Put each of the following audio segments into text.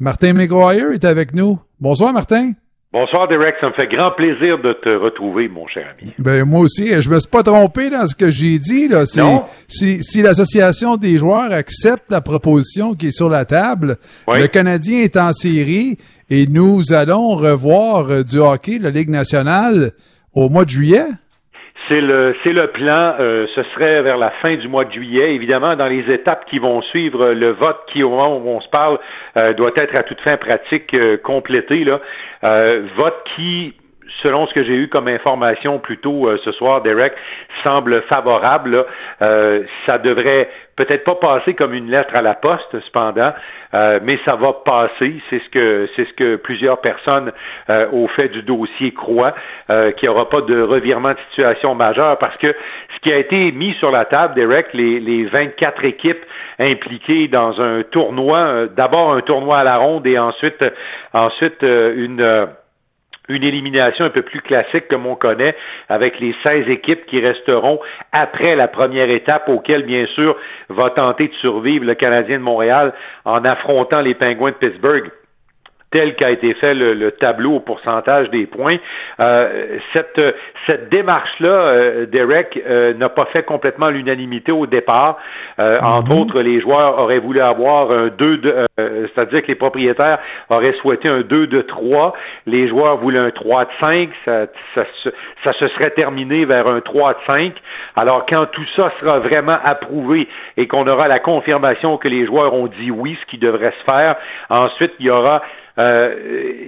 Martin McGuire est avec nous. Bonsoir, Martin. Bonsoir, Derek. Ça me fait grand plaisir de te retrouver, mon cher ami. Ben, moi aussi. Je me suis pas trompé dans ce que j'ai dit, là. Non. Si, si l'association des joueurs accepte la proposition qui est sur la table, Oui. le Canadien est en série et nous allons revoir euh, du hockey, la Ligue nationale, au mois de juillet. C'est le, c'est le plan. euh, ce serait vers la fin du mois de juillet. Évidemment, dans les étapes qui vont suivre, le vote qui, au moment où on se parle, euh, doit être à toute fin pratique euh, complété. Là. Euh, vote qui, selon ce que j'ai eu comme information plus tôt euh, ce soir, Derek, semble favorable. là. Euh, ça devrait peut-être pas passer comme une lettre à la poste, cependant, euh, mais ça va passer. C'est ce que c'est ce que plusieurs personnes euh, au fait du dossier croient, euh, qu'il n'y aura pas de revirement de situation majeur, parce que ce qui a été mis sur la table, Derek, les, les 24 équipes impliquées dans un tournoi, euh, d'abord un tournoi à la ronde et ensuite ensuite euh, une euh, une élimination un peu plus classique comme on connaît, avec les 16 équipes qui resteront après la première étape, auquel, bien sûr, va tenter de survivre le Canadien de Montréal en affrontant les Pingouins de Pittsburgh tel qu'a été fait le, le tableau au pourcentage des points. Euh, cette cette démarche-là, euh, Derek, euh, n'a pas fait complètement l'unanimité au départ. Euh, Entre autres, les joueurs auraient voulu avoir un 2 de, euh, c'est-à-dire que les propriétaires auraient souhaité un 2 de 3. Les joueurs voulaient un 3 de 5. Ça, ça, se- ça se serait terminé vers un 3 de 5. Alors, quand tout ça sera vraiment approuvé et qu'on aura la confirmation que les joueurs ont dit oui, ce qui devrait se faire, ensuite, il y aura euh,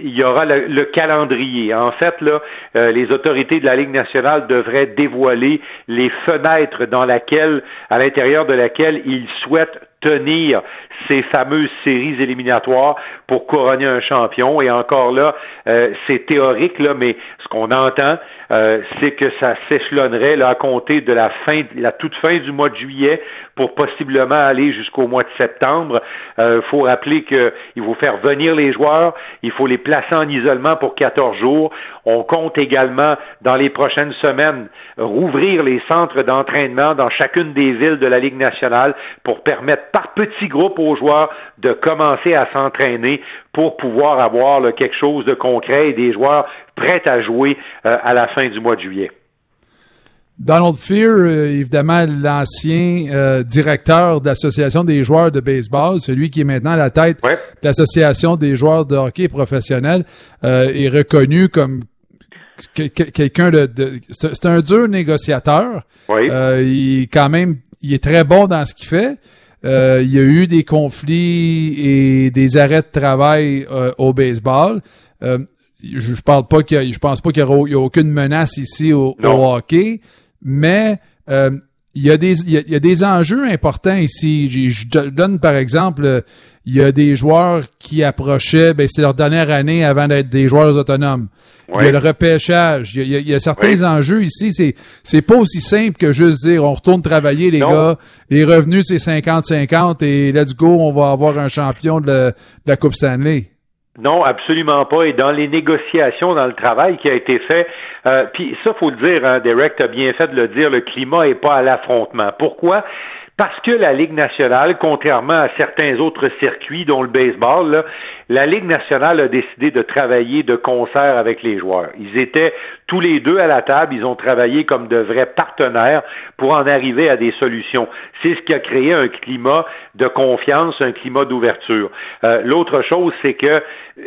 il y aura le, le calendrier. En fait, là, euh, les autorités de la Ligue nationale devraient dévoiler les fenêtres dans laquelle, à l'intérieur de laquelle ils souhaitent tenir ces fameuses séries éliminatoires pour couronner un champion. Et encore là, euh, c'est théorique, là, mais ce qu'on entend, euh, c'est que ça s'échelonnerait à compter de la fin, la toute fin du mois de juillet pour possiblement aller jusqu'au mois de septembre. Il euh, faut rappeler qu'il faut faire venir les joueurs, il faut les placer en isolement pour 14 jours. On compte également dans les prochaines semaines rouvrir les centres d'entraînement dans chacune des villes de la Ligue nationale pour permettre par petits groupes aux joueurs de commencer à s'entraîner pour pouvoir avoir quelque chose de concret et des joueurs prêts à jouer euh, à la fin du mois de juillet. Donald Fear, euh, évidemment, l'ancien euh, directeur de l'Association des joueurs de baseball, celui qui est maintenant à la tête Ouais. de l'Association des joueurs de hockey professionnels, euh, est reconnu comme que- que- quelqu'un de... de- c'est un dur négociateur. Oui. Euh, il est quand même, il est très bon dans ce qu'il fait. Euh, il y a eu des conflits et des arrêts de travail euh, au baseball. Je, je parle pas qu'il a- je pense pas qu'il y, a aucune menace ici au, au hockey, mais euh, il y a des il y a, il y a des enjeux importants ici. Je te donne par exemple, euh, il y a des joueurs qui approchaient, ben c'est leur dernière année avant d'être des joueurs autonomes. Il y a le repêchage. Il y a, il y a- il y a certains Oui. enjeux ici. C'est c'est pas aussi simple que juste dire on retourne travailler les Non. gars. Les revenus c'est 50-50 et let's go, on va avoir un champion de la, de la Coupe Stanley. Non, absolument pas. Et dans les négociations, dans le travail qui a été fait, euh, puis ça, faut le dire, hein, Derek, bien fait de le dire, le climat est pas à l'affrontement. Pourquoi? Parce que la Ligue nationale, contrairement à certains autres circuits, dont le baseball, là, la Ligue nationale a décidé de travailler de concert avec les joueurs. Ils étaient tous les deux à la table, ils ont travaillé comme de vrais partenaires pour en arriver à des solutions. C'est ce qui a créé un climat de confiance, un climat d'ouverture. Euh, L'autre chose, c'est que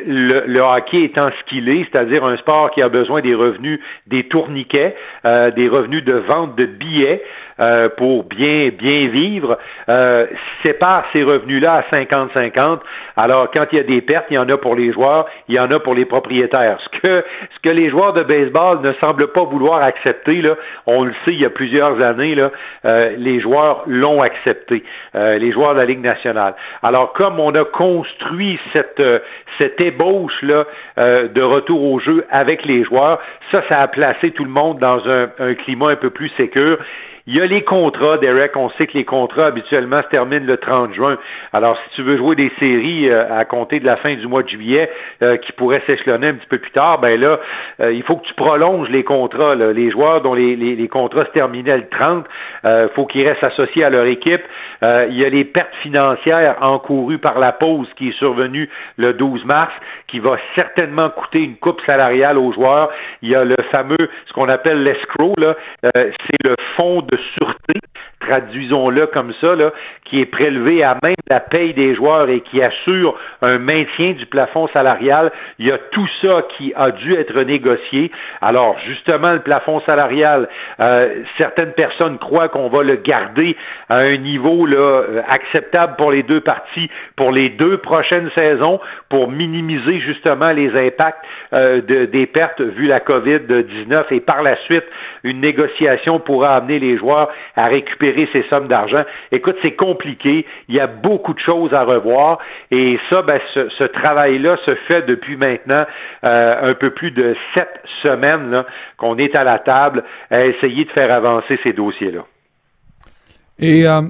le, le hockey étant ce qu'il est, c'est-à-dire un sport qui a besoin des revenus des tourniquets, euh, des revenus de vente de billets euh, pour bien bien vivre, euh, sépare ces revenus-là à 50-50. Alors quand il y a des pertes, il y en a pour les joueurs, il y en a pour les propriétaires. Ce que ce que les joueurs de baseball ne semblent pas vouloir accepter, là, on le sait il y a plusieurs années, là, euh, les joueurs l'ont accepté, euh, les joueurs de la Ligue nationale. Alors comme on a construit cette euh, cette ébauche là euh, de retour au jeu avec les joueurs, ça, ça a placé tout le monde dans un, un climat un peu plus sécure. Il y a les contrats, Derek. On sait que les contrats habituellement se terminent le 30 juin. Alors, si tu veux jouer des séries euh, à compter de la fin du mois de juillet, euh, qui pourraient s'échelonner un petit peu plus tard, ben là, euh, il faut que tu prolonges les contrats. Les joueurs dont les, les, contrats se terminaient le 30, il faut qu'ils restent associés à leur équipe. il y a les pertes financières encourues par la pause qui est survenue le 12 mars, qui va certainement coûter une coupe salariale aux joueurs. Il y a le fameux, ce qu'on appelle l'escrow, là, c'est le fonds de sûreté traduisons-le comme ça, là, qui est prélevé à même la paye des joueurs et qui assure un maintien du plafond salarial. Il y a tout ça qui a dû être négocié. Alors, justement, le plafond salarial, euh, certaines personnes croient qu'on va le garder à un niveau là, euh, acceptable pour les deux parties pour les deux prochaines saisons pour minimiser justement les impacts euh, de, des pertes vu la COVID-19 et par la suite, une négociation pourra amener les joueurs à récupérer ces sommes d'argent. Écoute, c'est compliqué. Il y a beaucoup de choses à revoir et ça, ben, ce, travail-là se fait depuis maintenant euh, un peu plus de sept semaines qu'on est à la table à essayer de faire avancer ces dossiers-là. Et euh,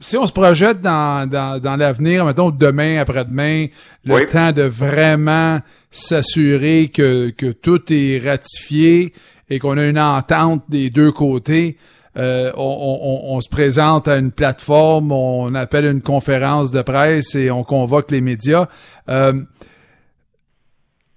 si on se projette dans, dans, l'avenir, mettons demain, après-demain, le temps de vraiment s'assurer que, que tout est ratifié et qu'on a une entente des deux côtés, euh, on, se présente à une plateforme, on appelle une conférence de presse et on convoque les médias. Euh,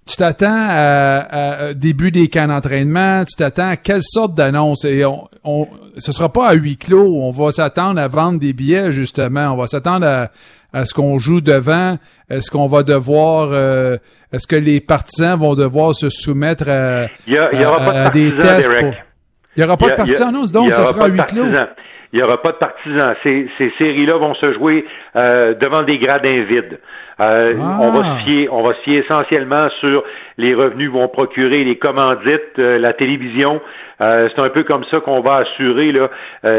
tu t'attends à, début des camps d'entraînement, tu t'attends à quelle sorte d'annonce? Et on, on ce sera pas à huis clos, on va s'attendre à vendre des billets justement, on va s'attendre à, à ce qu'on joue devant, est-ce qu'on va devoir euh, est-ce que les partisans vont devoir se soumettre à, il y, aura pas de des tests Il n'y aura pas de partisans, non, donc ça sera à huis clos. Il n'y aura pas de partisans. Ces, ces séries-là vont se jouer euh, devant des gradins vides. Euh, on va se ah. fier, on va se fier essentiellement sur les revenus vont procurer les commandites, euh, la télévision. Euh, c'est un peu comme ça qu'on va assurer là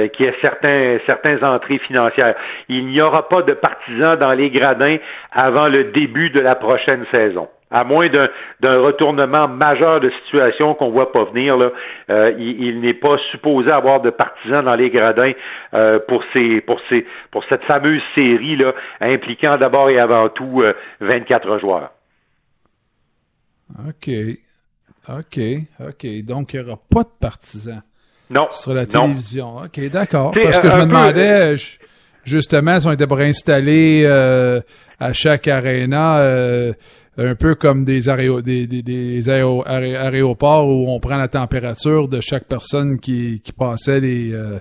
qu'il y ait certains certaines entrées financières. Il n'y aura pas de partisans dans les gradins avant le début de la prochaine saison à moins d'un retournement majeur de situation qu'on voit pas venir, là, euh, il, n'est pas supposé avoir de partisans dans les gradins euh, pour ces, pour ces, pour cette fameuse série là, impliquant d'abord et avant tout 24 euh, joueurs. OK. OK. OK. Donc, il n'y aura pas de partisans. Non. Sur la télévision. OK, d'accord. Parce que je me demandais, justement, si on était pour installer à chaque aréna un peu comme des, des, des, aéroports où on prend la température de chaque personne qui, qui passait les euh,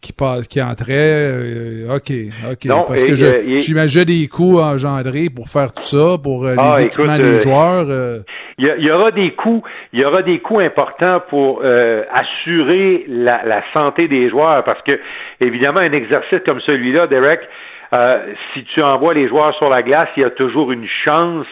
qui passe qui entrait euh, ok ok parce que j'imagine des coûts engendrés pour faire tout ça pour euh, les ah, équipements des joueurs il y, aura des coûts il y aura des coûts importants pour assurer la, la santé des joueurs parce que évidemment un exercice comme celui-là Derek euh, si tu envoies les joueurs sur la glace, il y a toujours une chance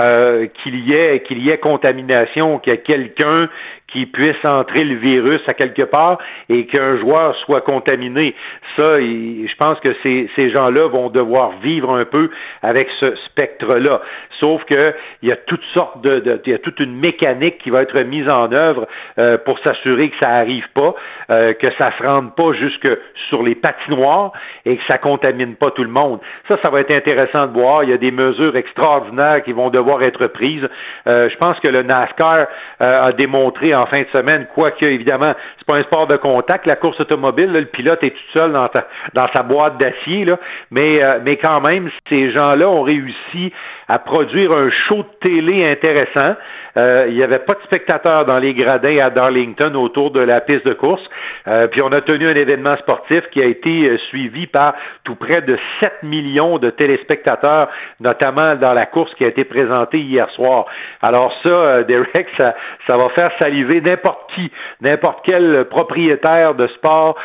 euh, qu'il y ait qu'il y ait contamination, qu'il y ait quelqu'un qui puisse entrer le virus à quelque part et qu'un joueur soit contaminé. Ça, je pense que ces, gens-là vont devoir vivre un peu avec ce spectre-là. Sauf que il y a toutes sortes de, il y a toute une mécanique qui va être mise en œuvre euh, pour s'assurer que ça arrive pas, euh, que ça se rende pas jusque sur les patinoires et que ça contamine pas tout le monde. Ça, ça va être intéressant de voir. Il y a des mesures extraordinaires qui vont devoir être prises. Euh, je pense que le NASCAR a démontré en fin de semaine, quoique évidemment, c'est pas un sport de contact, la course automobile, le pilote est tout seul dans, dans sa boîte d'acier, là, mais, mais quand même, ces gens-là ont réussi à produire un show de télé intéressant. Euh, il n'y avait pas de spectateurs dans les gradins à Darlington autour de la piste de course. Euh, puis on a tenu un événement sportif qui a été euh, suivi par tout près de 7 millions de téléspectateurs, notamment dans la course qui a été présentée hier soir. Alors ça, Derek, ça, ça va faire saliver n'importe qui, n'importe quel propriétaire de sport,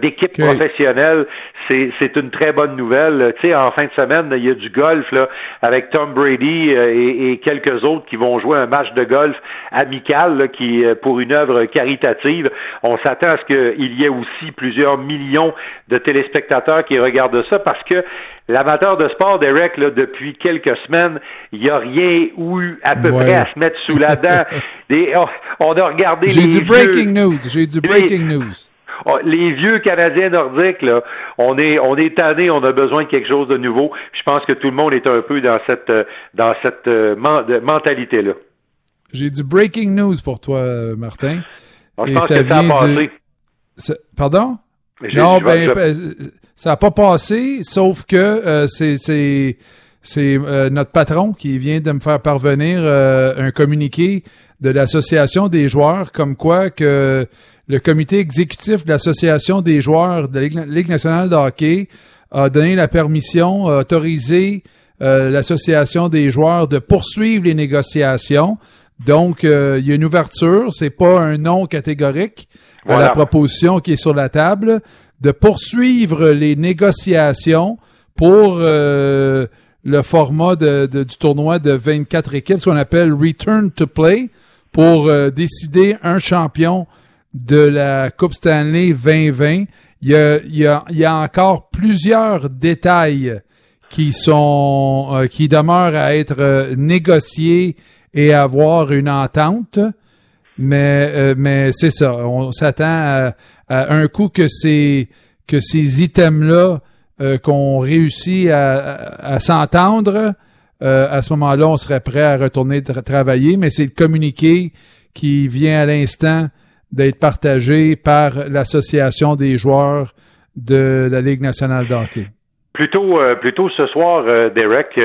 d'équipe professionnelle. C'est, c'est une très bonne nouvelle. Tu sais, en fin de semaine, il y a du golf là, avec Tom Brady et, et quelques autres qui vont jouer un match de golf amical qui euh, pour une œuvre caritative. On s'attend à ce qu'il y ait aussi plusieurs millions de téléspectateurs qui regardent ça parce que l'amateur de sport, Derek, là, depuis quelques semaines, il n'y a rien eu à peu près à se mettre sous la dent. Oh, on a regardé J'ai du breaking news. J'ai du breaking news. Les vieux Canadiens nordiques, là, on est, on est tanné, on a besoin de quelque chose de nouveau. Je pense que tout le monde est un peu dans cette, dans cette mentalité-là. J'ai du breaking news pour toi, Martin. Ah, je pense que ça a passé. Pardon? Non, ben, ça n'a pas passé, sauf que euh, c'est c'est euh, notre patron qui vient de me faire parvenir euh, un communiqué de l'association des joueurs, comme quoi que le comité exécutif de l'association des joueurs de la Ligue nationale de hockey a donné la permission, a autorisé l'association des joueurs de poursuivre les négociations. Donc, il y a une ouverture, c'est pas un non catégorique à la proposition qui est sur la table de poursuivre les négociations pour euh, le format de, du tournoi de 24 équipes, ce qu'on appelle Return to Play, pour euh, décider un champion de la Coupe Stanley 2020. Il y a, encore plusieurs détails qui sont euh, qui demeurent à être négociés et avoir une entente. Mais, euh, mais c'est ça. On s'attend à, un coup que ces, que ces items-là euh, qu'on réussit à, s'entendre, euh, à ce moment-là, on serait prêt à retourner travailler. Mais c'est le communiqué qui vient à l'instant d'être partagé par l'Association des joueurs de la Ligue nationale de hockey. Plutôt, plutôt ce soir, Derek,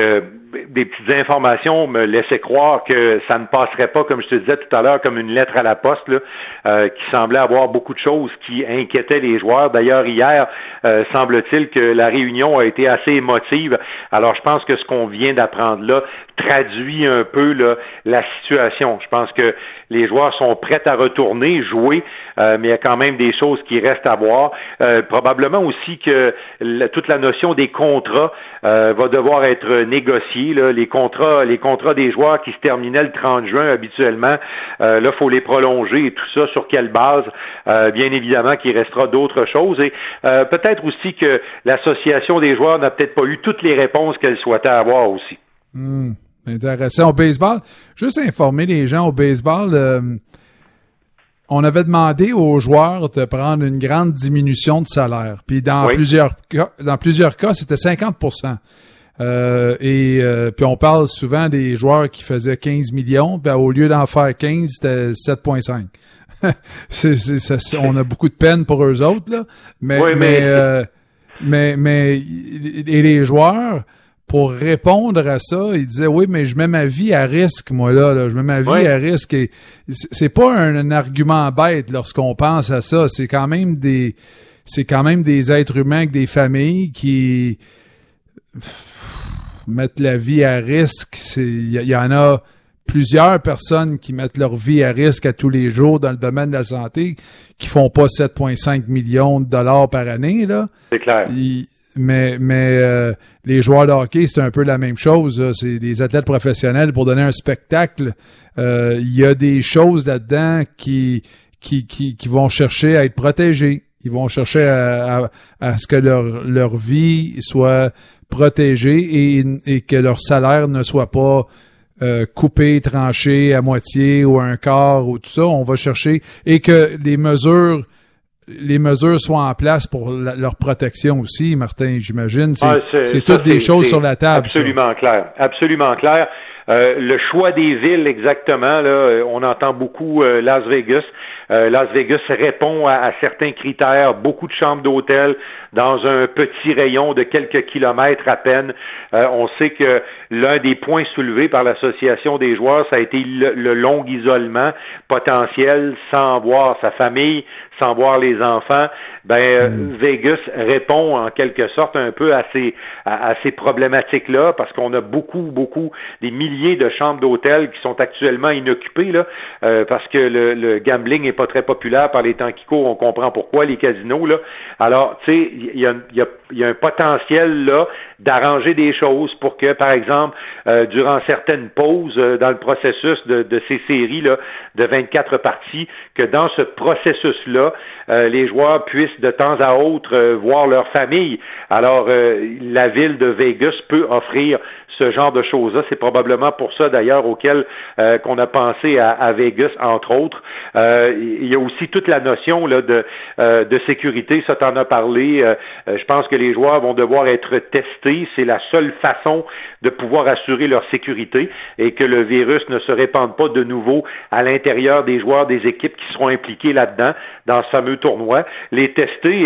des petites informations me laissaient croire que ça ne passerait pas, comme je te disais tout à l'heure, comme une lettre à la poste, là, euh, qui semblait avoir beaucoup de choses qui inquiétaient les joueurs. D'ailleurs, hier, euh, semble-t-il que la réunion a été assez émotive. Alors, je pense que ce qu'on vient d'apprendre là traduit un peu là, la situation. Je pense que les joueurs sont prêts à retourner, jouer, euh, mais il y a quand même des choses qui restent à voir. probablement aussi que toute la notion des contrats va devoir être négociée les contrats, les contrats des joueurs qui se terminaient le 30 juin habituellement, euh, là, faut les prolonger et tout ça, sur quelle base? Euh, bien évidemment qu'il restera d'autres choses. Et euh, peut-être aussi que l'association des joueurs n'a peut-être pas eu toutes les réponses qu'elle souhaitait avoir aussi. Hmm, intéressant. Au baseball, juste informer les gens au baseball, euh, on avait demandé aux joueurs de prendre une grande diminution de salaire. Puis dans plusieurs cas, dans plusieurs cas, c'était 50% euh, et euh, puis on parle souvent des joueurs qui faisaient 15 millions, ben au lieu d'en faire 15, c'était 7.5. c'est, on a beaucoup de peine pour eux autres là, mais mais euh, mais, mais, et les joueurs pour répondre à ça, ils disaient oui, mais je mets ma vie à risque moi là, je mets ma vie à risque et c'est pas un, un argument bête lorsqu'on pense à ça, c'est quand même des c'est quand même des êtres humains avec des familles qui mettre la vie à risque, il y, en a plusieurs personnes qui mettent leur vie à risque à tous les jours dans le domaine de la santé, qui font pas 7,5 millions de dollars par année là. C'est clair. Mais mais euh, les joueurs de hockey, c'est un peu la même chose. C'est des athlètes professionnels pour donner un spectacle. Euh, il y a des choses là-dedans qui, qui, qui, qui vont chercher à être protégés. Ils vont chercher à, à, ce que leur, leur vie soit protégés et, que leur salaire ne soit pas euh, coupé, tranché à moitié ou un quart ou tout ça. On va chercher et que les mesures les mesures soient en place pour leur protection aussi, Martin, j'imagine. C'est, ah, toutes des choses sur la table. Absolument clair. Absolument clair. Euh, le choix des villes, exactement, là, euh, on entend beaucoup Las Vegas. Las Vegas répond à, certains critères, beaucoup de chambres d'hôtel, dans un petit rayon de quelques kilomètres à peine. Euh, on sait que l'un des points soulevés par l'association des joueurs, ça a été le, long isolement potentiel sans voir sa famille, sans voir les enfants. Ben euh, mm. Vegas répond en quelque sorte un peu à ces à, ces problématiques-là parce qu'on a beaucoup beaucoup des milliers de chambres d'hôtel qui sont actuellement inoccupées là euh, parce que le, le gambling est pas très populaire par les temps qui courent. On comprend pourquoi les casinos là. Alors tu sais il y a, y a, un potentiel là d'arranger des choses pour que, par exemple, euh, durant certaines pauses euh, dans le processus de, de, ces séries là de 24 parties, que dans ce processus-là, euh, les joueurs puissent de temps à autre voir leur famille. Alors, la ville de Vegas peut offrir ce genre de choses-là. C'est probablement pour ça d'ailleurs auquel euh, qu'on a pensé à, Vegas, entre autres. Euh, il y a aussi toute la notion là, de, euh, de sécurité, ça t'en a parlé. je pense que les joueurs vont devoir être testés. C'est la seule façon de pouvoir assurer leur sécurité et que le virus ne se répande pas de nouveau à l'intérieur des joueurs des équipes qui seront impliqués là-dedans, dans ce fameux tournoi. Les tester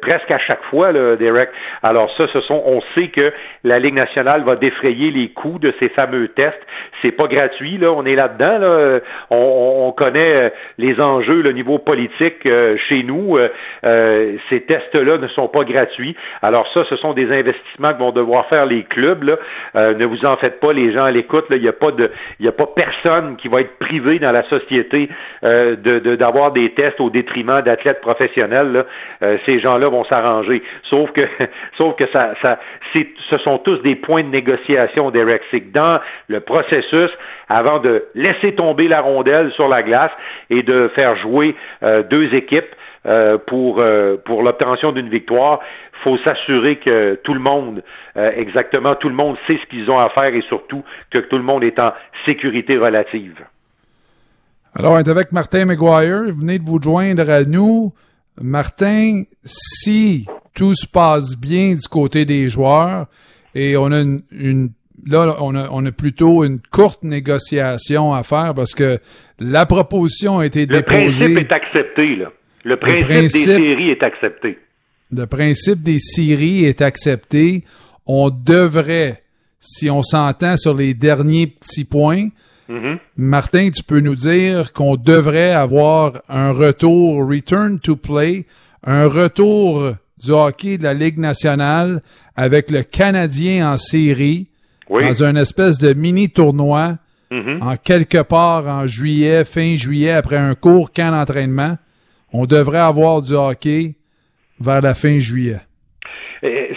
presque à chaque fois, là, Derek. Alors ça, ce sont, on sait que la Ligue nationale va défrayer les coûts de ces fameux tests. C'est pas gratuit, là. On est là-dedans, là. On, connaît euh, les enjeux, le niveau politique euh, chez nous. Euh, ces tests-là ne sont pas gratuits. Alors ça, ce sont des investissements que vont devoir faire les clubs. Là. Ne vous en faites pas, les gens à l'écoute. Il n'y a pas de, il a pas personne qui va être privé dans la société de d'avoir des tests au détriment d'athlètes professionnels. ces gens-là vont s'arranger. Sauf que, sauf que ça, ça, ce sont tous des points de négociation. C'est que dans le processus, avant de laisser tomber la rondelle sur la glace et de faire jouer euh, deux équipes euh, pour, euh, pour l'obtention d'une victoire, faut s'assurer que tout le monde, exactement tout le monde sait ce qu'ils ont à faire et surtout que tout le monde est en sécurité relative. Alors, on est avec Martin McGuire. Venez de vous joindre à nous. Martin, si tout se passe bien du côté des joueurs et on a une là, on a, on a plutôt une courte négociation à faire parce que la proposition a été déposée. Le principe est accepté, là. Le principe, des séries est accepté. Le principe des séries est accepté. On devrait, si on s'entend sur les derniers petits points, mm-hmm. Martin, tu peux nous dire qu'on devrait avoir un retour, return to play, un retour du hockey de la Ligue nationale avec le Canadien en série dans un espèce de mini tournoi mm-hmm. en quelque part en juillet, fin juillet, après un court camp d'entraînement. On devrait avoir du hockey vers la fin juillet.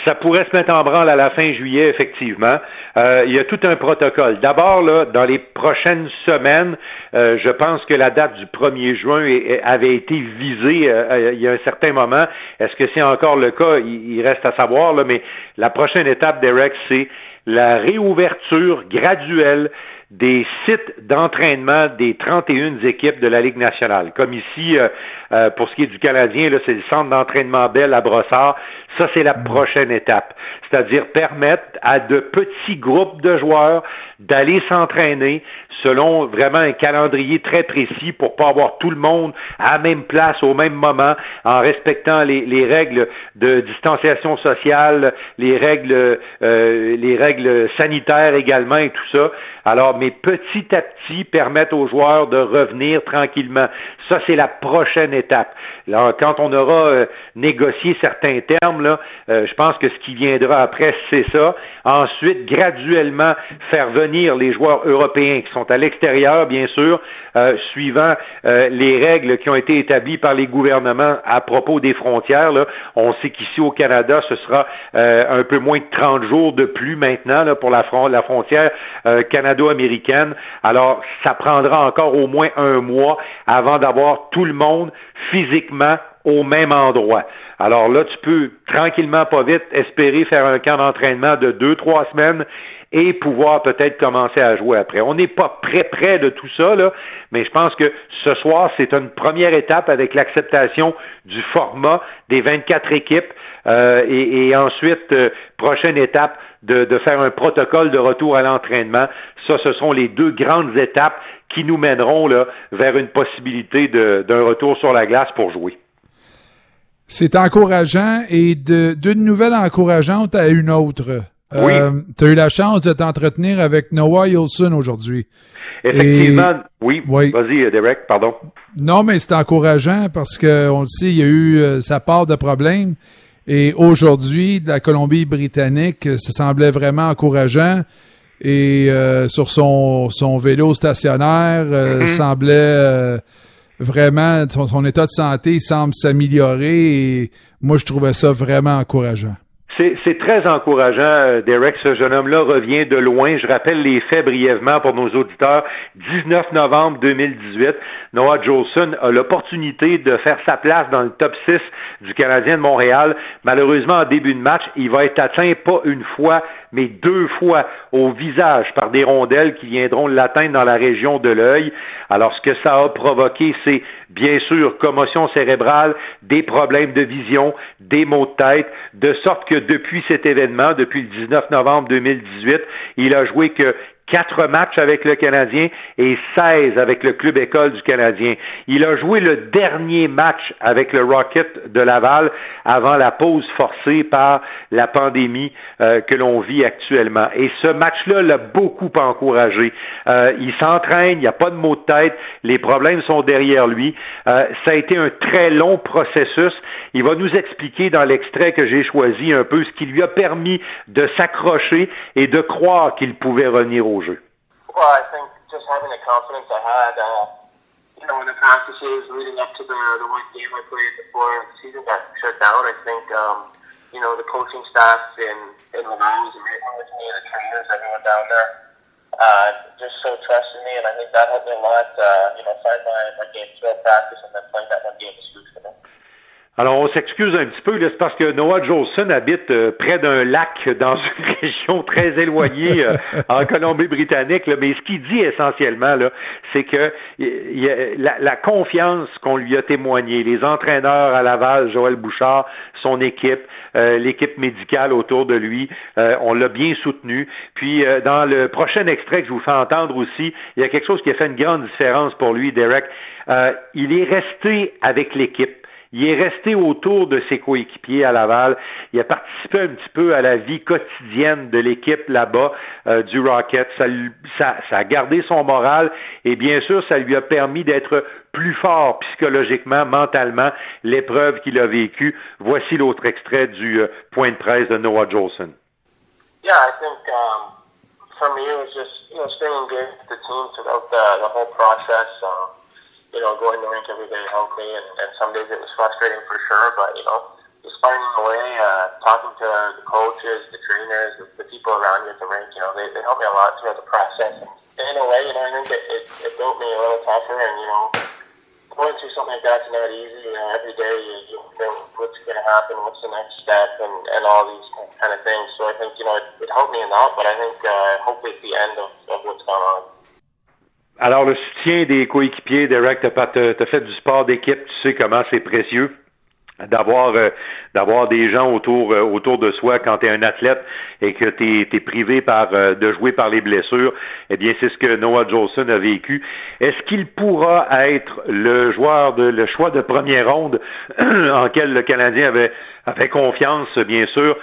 Ça pourrait se mettre en branle à la fin juillet, effectivement. Euh, il y a tout un protocole. D'abord, là, dans les prochaines semaines, euh, je pense que la date du 1er juin avait été visée euh, il y a un certain moment. Est-ce que c'est encore le cas? Il, reste à savoir, là, mais la prochaine étape, Derek, c'est la réouverture graduelle des sites d'entraînement des 31 équipes de la Ligue nationale. Comme ici, euh, euh, pour ce qui est du Canadien, là, c'est le centre d'entraînement Bell à Brossard. Ça, c'est la mm. prochaine étape. C'est-à-dire permettre à de petits groupes de joueurs d'aller s'entraîner selon vraiment un calendrier très précis pour pas avoir tout le monde à la même place au même moment en respectant les, les règles de distanciation sociale, les règles euh, les règles sanitaires également et tout ça. Alors, mais petit à petit permettre aux joueurs de revenir tranquillement. Ça, c'est la prochaine étape. Alors, quand on aura euh, négocié certains termes, là, euh, je pense que ce qui viendra après, c'est ça. Ensuite, graduellement, faire venir les joueurs européens qui sont à l'extérieur, bien sûr, euh, suivant les règles qui ont été établies par les gouvernements à propos des frontières. Là. On sait qu'ici au Canada, ce sera un peu moins de 30 jours de plus maintenant là, pour la, frontière canado-américaine. Alors, ça prendra encore au moins un mois avant d'avoir tout le monde physiquement au même endroit. Alors là, tu peux tranquillement, pas vite, espérer faire un camp d'entraînement de deux, trois semaines et pouvoir peut-être commencer à jouer après. On n'est pas près près de tout ça, là, mais je pense que ce soir, c'est une première étape avec l'acceptation du format des 24 équipes euh, et, ensuite, euh, prochaine étape, de faire un protocole de retour à l'entraînement. Ça, ce sont les deux grandes étapes qui nous mèneront là, vers une possibilité d'un retour sur la glace pour jouer. C'est encourageant et d'une nouvelle encourageante à une autre. Euh, tu as eu la chance de t'entretenir avec Noah Wilson aujourd'hui. Effectivement, oui. Vas-y, Derek, pardon. Non, mais c'est encourageant parce que on le sait, il y a eu euh, sa part de problèmes. Et aujourd'hui, de la Colombie-Britannique, ça semblait vraiment encourageant et euh, sur son, son vélo stationnaire euh, mm-hmm. semblait euh, vraiment, son état de santé semble s'améliorer et moi, je trouvais ça vraiment encourageant. C'est très encourageant, euh, Derek. Ce jeune homme-là revient de loin. Je rappelle les faits brièvement pour nos auditeurs. 19 novembre 2018, Noah Jolson a l'opportunité de faire sa place dans le top 6 du Canadien de Montréal. Malheureusement, en début de match, il va être atteint pas une fois, mais deux fois au visage par des rondelles qui viendront l'atteindre dans la région de l'œil. Alors, ce que ça a provoqué, c'est bien sûr commotion cérébrale, des problèmes de vision, des maux de tête, de sorte que depuis cet événement, depuis le 19 novembre 2018, il a joué que quatre matchs avec le Canadien et 16 avec le club école du Canadien. Il a joué le dernier match avec le Rocket de Laval avant la pause forcée par la pandémie euh, que l'on vit actuellement. Et ce match-là l'a beaucoup encouragé. Euh, il s'entraîne, il n'y a pas de mots de tête, les problèmes sont derrière lui. Euh, ça a été un très long processus. Il va nous expliquer dans l'extrait que j'ai choisi un peu ce qui lui a permis de s'accrocher et de croire qu'il pouvait revenir au jeu. Well, I think just having the confidence I had, uh, you know, in the practices leading up to the the one game I played before the season got shut down, I think, um, you know, the coaching staff in in Laval was amazing with me, the trainers, everyone down there, uh, just so trusted me, and I think that helped me a lot. Uh, you know, find my my game through practice and then playing that one game was huge for me. Alors, on s'excuse un petit peu, c'est parce que Noah Jolson habite euh, près d'un lac dans une région très éloignée euh, en Colombie-Britannique. Mais ce qu'il dit essentiellement, c'est que y a, la, la, confiance qu'on lui a témoignée, les entraîneurs à Laval, Joël Bouchard, son équipe, euh, l'équipe médicale autour de lui, on l'a bien soutenu. Puis, dans le prochain extrait que je vous fais entendre aussi, il y a quelque chose qui a fait une grande différence pour lui, Derek. il est resté avec l'équipe. Il est resté autour de ses coéquipiers à Laval. Il a participé un petit peu à la vie quotidienne de l'équipe là-bas euh, du Rocket. Ça, a gardé son moral et bien sûr, ça lui a permis d'être plus fort psychologiquement, mentalement, l'épreuve qu'il a vécue. Voici l'autre extrait du euh, point de presse de Noah Jolson. Yeah, I think um, for me it was just you know staying engaged with the team throughout the, the. Um, you know, going to the rink every day helped me, and, and some days it was frustrating for sure, but, you know, just finding a way, uh, talking to the coaches, the trainers, the, the people around you at the rink, you know, they, they helped me a lot throughout the process. And in a way, you know, I think it, it, it built me a little tougher, and, you know, going through something like that's not easy. You know, every day you, you think what's going to happen, what's the next step, and, and all these kind of things. So I think, you know, it, it helped me a lot, but I think uh, hopefully it's the end of, of what's gone on. Alors, le soutien des coéquipiers, Derek, tu as, fait du sport d'équipe, tu sais comment c'est précieux d'avoir euh, d'avoir des gens autour euh, autour de soi quand tu es un athlète et que tu es, privé par euh, de jouer par les blessures, eh bien c'est ce que Noah Jolson a vécu. Est-ce qu'il pourra être le joueur de le choix de première ronde en quel le Canadien avait avait confiance bien sûr?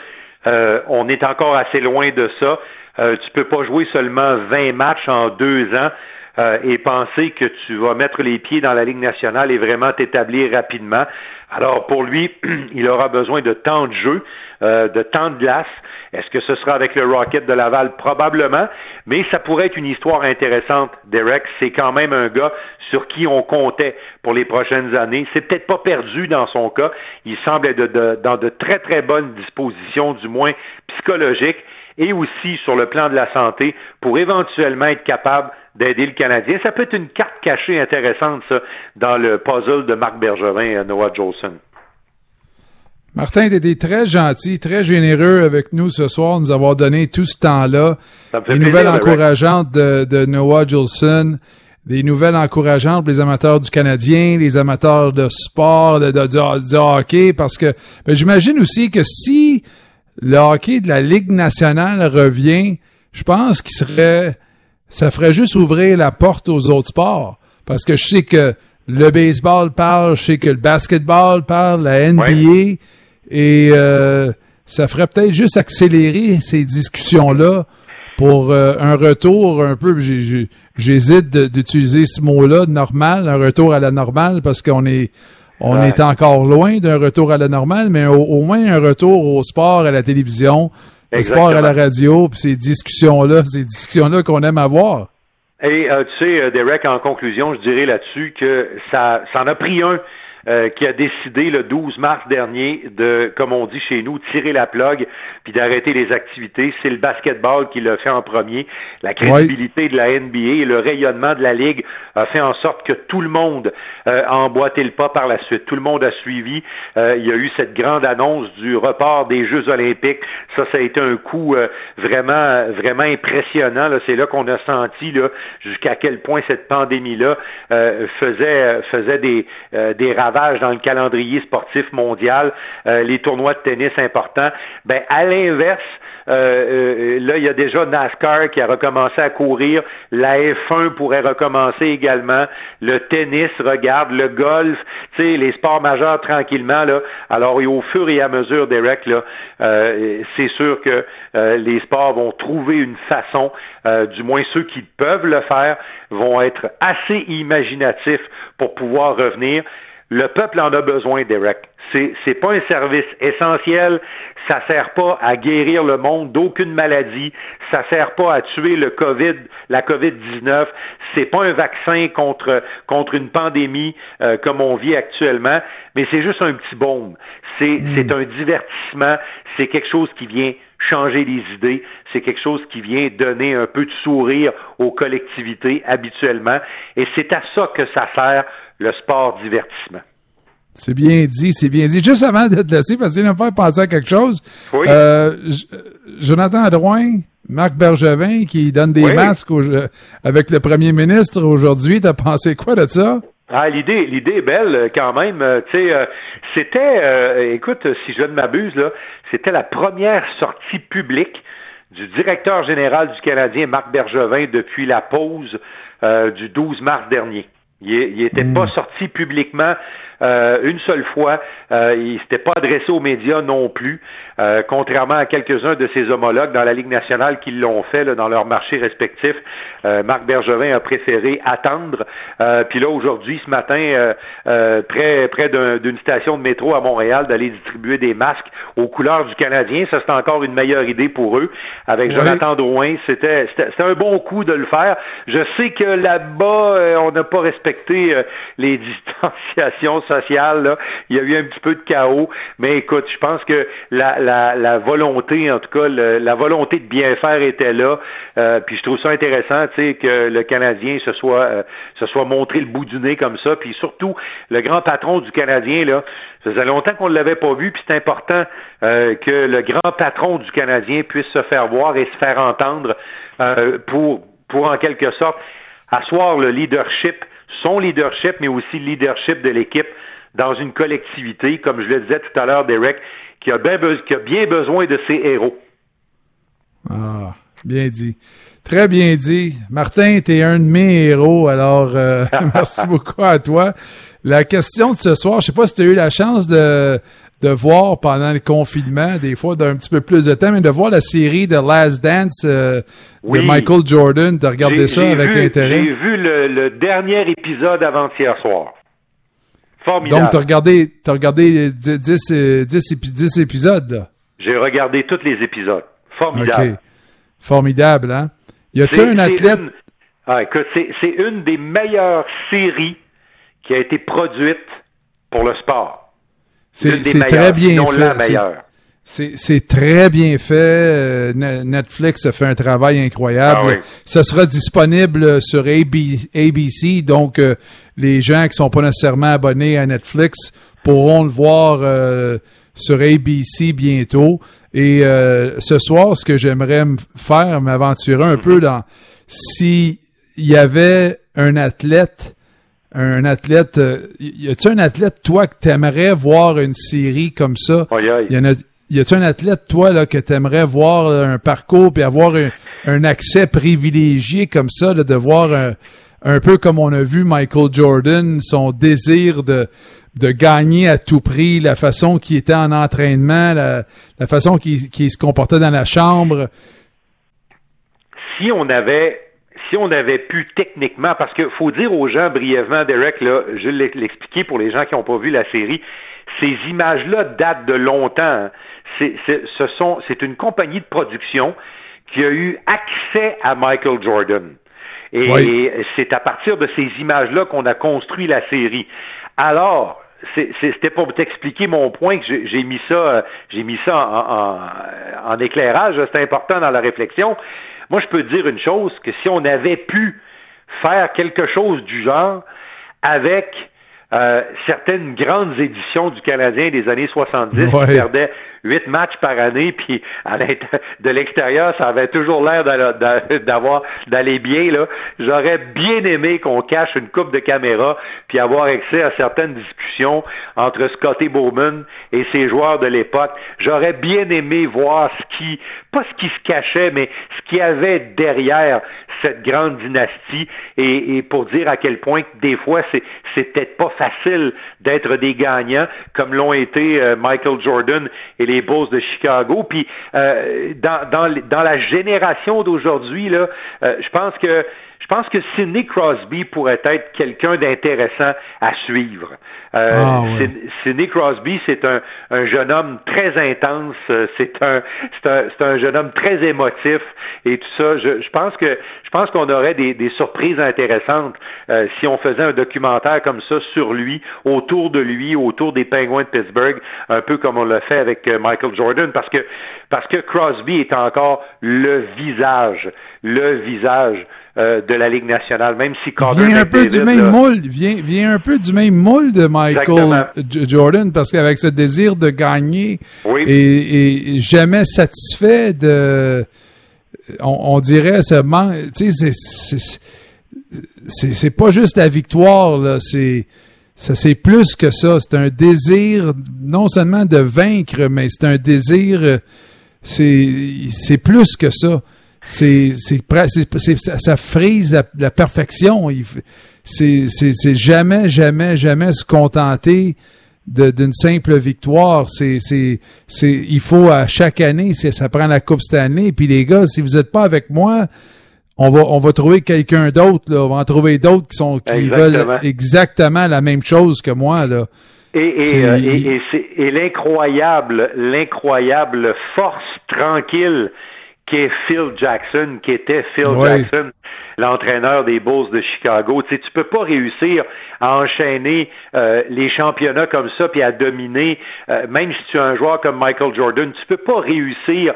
on est encore assez loin de ça. tu peux pas jouer seulement 20 matchs en deux ans euh, et penser que tu vas mettre les pieds dans la Ligue nationale et vraiment t'établir rapidement. Alors pour lui, il aura besoin de temps de jeu, euh, de temps de glace. Est-ce que ce sera avec le Rocket de Laval? Probablement, mais ça pourrait être une histoire intéressante, Derek. C'est quand même un gars sur qui on comptait pour les prochaines années. C'est peut-être pas perdu dans son cas. Il semble être dans de très, très bonnes dispositions, du moins psychologiques, et aussi sur le plan de la santé, pour éventuellement être capable d'aider le Canadien. Ça peut être une carte cachée intéressante, ça, dans le puzzle de Marc Bergevin et Noah Jolson. Martin, tu étais très gentil, très généreux avec nous ce soir, nous avoir donné tout ce temps-là. Des nouvelles encourageantes de, Noah Jolson, des nouvelles encourageantes pour les amateurs du Canadien, les amateurs de sport, de, de, hockey, parce que ben, j'imagine aussi que si le hockey de la Ligue nationale revient, je pense qu'il serait ça ferait juste ouvrir la porte aux autres sports. Parce que je sais que le baseball parle, je sais que le basketball parle, la NBA, et euh, ça ferait peut-être juste accélérer ces discussions-là pour euh, un retour un peu, j'hésite d'utiliser ce mot-là, normal, un retour à la normale, parce qu'on est on est encore loin d'un retour à la normale, mais au moins un retour au sport, à la télévision, le sport à la radio, puis ces discussions-là, ces discussions-là qu'on aime avoir. Et tu sais, Derek, en conclusion, je dirais là-dessus que ça, ça en a pris un euh, qui a décidé le 12 mars dernier de, comme on dit chez nous, tirer la plug puis d'arrêter les activités. C'est le basketball qui l'a fait en premier. La crédibilité de la NBA et le rayonnement de la Ligue a fait en sorte que tout le monde euh, a emboîté le pas par la suite. Tout le monde a suivi. Euh, il y a eu cette grande annonce du report des Jeux olympiques. Ça, ça a été un coup vraiment, vraiment impressionnant. C'est là qu'on a senti là, jusqu'à quel point cette pandémie-là faisait, faisait des, des ravages dans le calendrier sportif mondial, euh, les tournois de tennis importants. Ben à l'inverse, euh, euh, là, il y a déjà NASCAR qui a recommencé à courir. La F1 pourrait recommencer également. Le tennis, regarde, le golf, tu sais, les sports majeurs tranquillement. Là. Alors, au fur et à mesure, Derek, là, c'est sûr que les sports vont trouver une façon, du moins ceux qui peuvent le faire, vont être assez imaginatifs pour pouvoir revenir. Le peuple en a besoin, Derek. C'est, c'est pas un service essentiel. Ça sert pas à guérir le monde d'aucune maladie. Ça sert pas à tuer le COVID, la COVID-19. C'est pas un vaccin contre, contre une pandémie euh, comme on vit actuellement, mais c'est juste un petit baume. C'est, hmm. c'est un divertissement. C'est quelque chose qui vient changer les idées. C'est quelque chose qui vient donner un peu de sourire aux collectivités habituellement. Et c'est à ça que ça sert le sport divertissement. C'est bien dit, c'est bien dit. Juste avant de te laisser, parce que je pas penser à quelque chose. Oui. Euh, Jonathan Adrouin, Marc Bergevin, qui donne des masques avec le premier ministre aujourd'hui. T'as pensé quoi de ça? Ah, l'idée, l'idée est belle euh, quand même. Euh, tu sais, c'était, écoute, si je ne m'abuse là, c'était la première sortie publique du directeur général du Canadien, Marc Bergevin, depuis la pause du 12 mars dernier. Il n'était pas hmm. sorti publiquement euh, une seule fois. Euh, il s'était pas adressé aux médias non plus, euh, contrairement à quelques-uns de ses homologues dans la Ligue nationale qui l'ont fait dans leurs marchés respectifs. Euh, Marc Bergevin a préféré attendre. puis là, aujourd'hui, ce matin, près, près d'une station de métro à Montréal, d'aller distribuer des masques aux couleurs du Canadien. Ça, c'est encore une meilleure idée pour eux. Avec Jonathan Drouin, c'était un bon coup de le faire. Je sais que là-bas, on n'a pas respecté les distanciations sociale, là, il y a eu un petit peu de chaos. Mais écoute, je pense que la, la, la volonté, en tout cas, la volonté de bien faire était là. Euh, puis je trouve ça intéressant, tu sais, que le Canadien se soit euh, se soit montré le bout du nez comme ça. Puis surtout, le grand patron du Canadien, là, ça faisait longtemps qu'on ne l'avait pas vu, puis c'est important euh, que le grand patron du Canadien puisse se faire voir et se faire entendre pour, pour en quelque sorte asseoir le leadership son leadership, mais aussi le leadership de l'équipe dans une collectivité, comme je le disais tout à l'heure, Derek, qui a bien, qui a bien besoin de ses héros. Ah, bien dit. Très bien dit. Martin, tu es un de mes héros, alors euh, merci beaucoup à toi. La question de ce soir, je sais pas si tu as eu la chance de, de voir pendant le confinement, des fois d'un petit peu plus de temps, mais de voir la série de Last Dance euh, de Michael Jordan, de regarder ça avec intérêt? J'ai vu le, dernier épisode avant-hier soir. Formidable. Donc, tu as regardé, as regardé 10, 10, épisodes, J'ai regardé tous les épisodes. Formidable. Formidable, hein? Y a-t-il un athlète? Ah, c'est une des meilleures séries qui a été produite pour le sport. C'est très bien fait. C'est très bien fait. Netflix a fait un travail incroyable. Ah Ça sera disponible sur ABC, donc euh, les gens qui sont pas nécessairement abonnés à Netflix pourront le voir euh, sur ABC bientôt. Et euh, ce soir, ce que j'aimerais faire, m'aventurer un peu mm-hmm. dans si il y avait un athlète un athlète. Euh, y a-tu un athlète, toi, que t'aimerais voir une série comme ça? Y, a, tu un athlète, toi, là, que t'aimerais voir un parcours puis avoir un, accès privilégié comme ça, de voir un, peu comme on a vu Michael Jordan, son désir de, de gagner à tout prix, la façon qu'il était en entraînement, la, la façon qu'il se comportait dans la chambre? Si on avait si on avait pu techniquement, parce qu'il faut dire aux gens brièvement, Derek, là, je vais l'expliquer pour les gens qui n'ont pas vu la série, ces images-là datent de longtemps. C'est, ce sont, c'est une compagnie de production qui a eu accès à Michael Jordan. Et c'est à partir de ces images-là qu'on a construit la série. Alors, c'était pour t'expliquer mon point que j'ai mis ça, j'ai mis ça en, en éclairage. C'est important dans la réflexion. Moi, je peux te dire une chose que si on avait pu faire quelque chose du genre avec euh, certaines grandes éditions du Canadien des années 70 qui perdaient huit matchs par année, puis à de l'extérieur, ça avait toujours l'air d'avoir d'aller bien. Là, j'aurais bien aimé qu'on cache une coupe de caméra, puis avoir accès à certaines discussions entre Scotty Bowman et ses joueurs de l'époque. J'aurais bien aimé voir ce qui, pas ce qui se cachait, mais ce qu'il y avait derrière cette grande dynastie et, pour dire à quel point des fois c'est peut-être pas facile d'être des gagnants comme l'ont été euh, Michael Jordan et les Bulls de Chicago. Puis euh, dans, dans, dans la génération d'aujourd'hui là, euh, je pense que pense que Sidney Crosby pourrait être quelqu'un d'intéressant à suivre. Euh, ah, Sidney Crosby, c'est un, un, jeune homme très intense, euh, c'est un, un, un jeune homme très émotif et tout ça. Je, je pense que je pense qu'on aurait des, des, surprises intéressantes euh, si on faisait un documentaire comme ça sur lui, autour de lui, autour des Penguins de Pittsburgh, un peu comme on l'a fait avec euh, Michael Jordan, parce que parce que Crosby est encore le visage, le visage euh, de la Ligue nationale, même si Connor vient un peu du même moule, vient, vient un peu du même moule de Michael Jordan, parce qu'avec ce désir de gagner et, jamais satisfait de, on, dirait ce manque, tu sais, c'est, c'est pas juste la victoire là, c'est c'est plus que ça. C'est un désir non seulement de vaincre, mais c'est un désir, c'est c'est plus que ça c'est c'est ça frise la, perfection. C'est jamais jamais jamais se contenter d'une simple victoire. C'est c'est c'est il faut à chaque année, ça prend la coupe cette année. Puis les gars, si vous êtes pas avec moi, on va on va trouver quelqu'un d'autre là. On va en trouver d'autres qui sont qui veulent exactement la même chose que moi là. Et, et, euh, et, et l'incroyable, l'incroyable force tranquille qui est Phil Jackson, qui était Phil Jackson, l'entraîneur des Bulls de Chicago. Tu sais, tu peux pas réussir à enchaîner euh, les championnats comme ça puis à dominer, euh, même si tu es un joueur comme Michael Jordan, tu peux pas réussir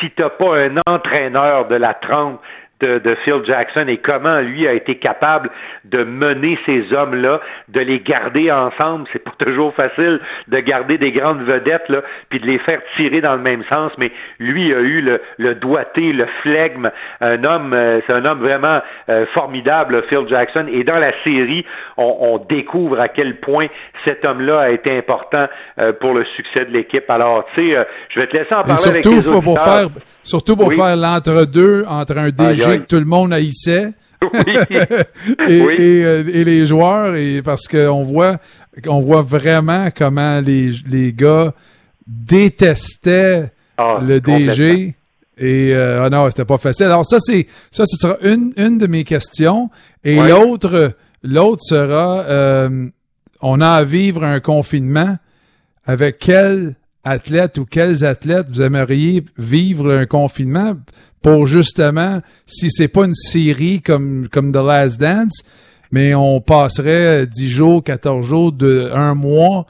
si tu n'as pas un entraîneur de la trempe de, Phil Jackson et comment lui a été capable de mener ces hommes-là, de les garder ensemble. C'est pas toujours facile de garder des grandes vedettes là, puis de les faire tirer dans le même sens. Mais lui a eu le, le doigté, le flegme, un homme, euh, c'est un homme vraiment euh, formidable, Phil Jackson. Et dans la série, on, découvre à quel point cet homme-là a été important euh, pour le succès de l'équipe. Alors, tu sais, je vais te laisser en parler avec les auditeurs. Pour faire, surtout pour faire l'entre-deux entre un DG que tout le monde haïssait. et, euh, et, les joueurs, et parce qu'on voit, on voit vraiment comment les, les gars détestaient ah, le DG. Et euh, ah non, c'était pas facile. Alors ça, c'est ça, ce sera une, une de mes questions. Et l'autre, l'autre sera euh, on a à vivre un confinement. Avec quel athlète ou quels athlètes vous aimeriez vivre un confinement? pour justement, si c'est pas une série comme, comme The Last Dance, mais on passerait 10 jours, 14 jours, de un mois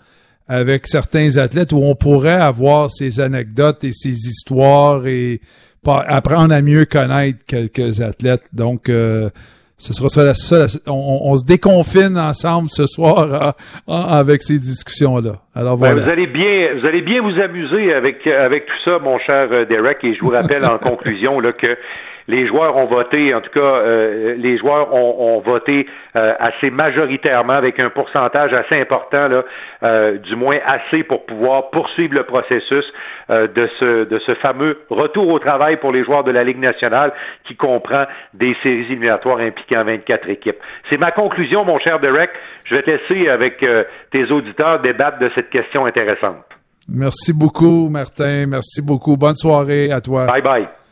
avec certains athlètes où on pourrait avoir ces anecdotes et ces histoires et apprendre à mieux connaître quelques athlètes. Donc, euh, ce sera ça, ça on, se déconfine ensemble ce soir avec ces discussions-là. Alors ben, voilà. vous allez bien, vous allez bien vous amuser avec avec tout ça, mon cher euh, Derek. Et je vous rappelle en conclusion là que les joueurs ont voté, en tout cas, euh, les joueurs ont, voté euh, assez majoritairement, avec un pourcentage assez important, là, euh, du moins assez pour pouvoir poursuivre le processus de ce de ce fameux retour au travail pour les joueurs de la Ligue nationale, qui comprend des séries éliminatoires impliquant 24 équipes. C'est ma conclusion, mon cher Derek. Je vais te laisser avec tes auditeurs débattre de cette question intéressante. Merci beaucoup, Martin. Merci beaucoup. Bonne soirée à toi. Bye bye.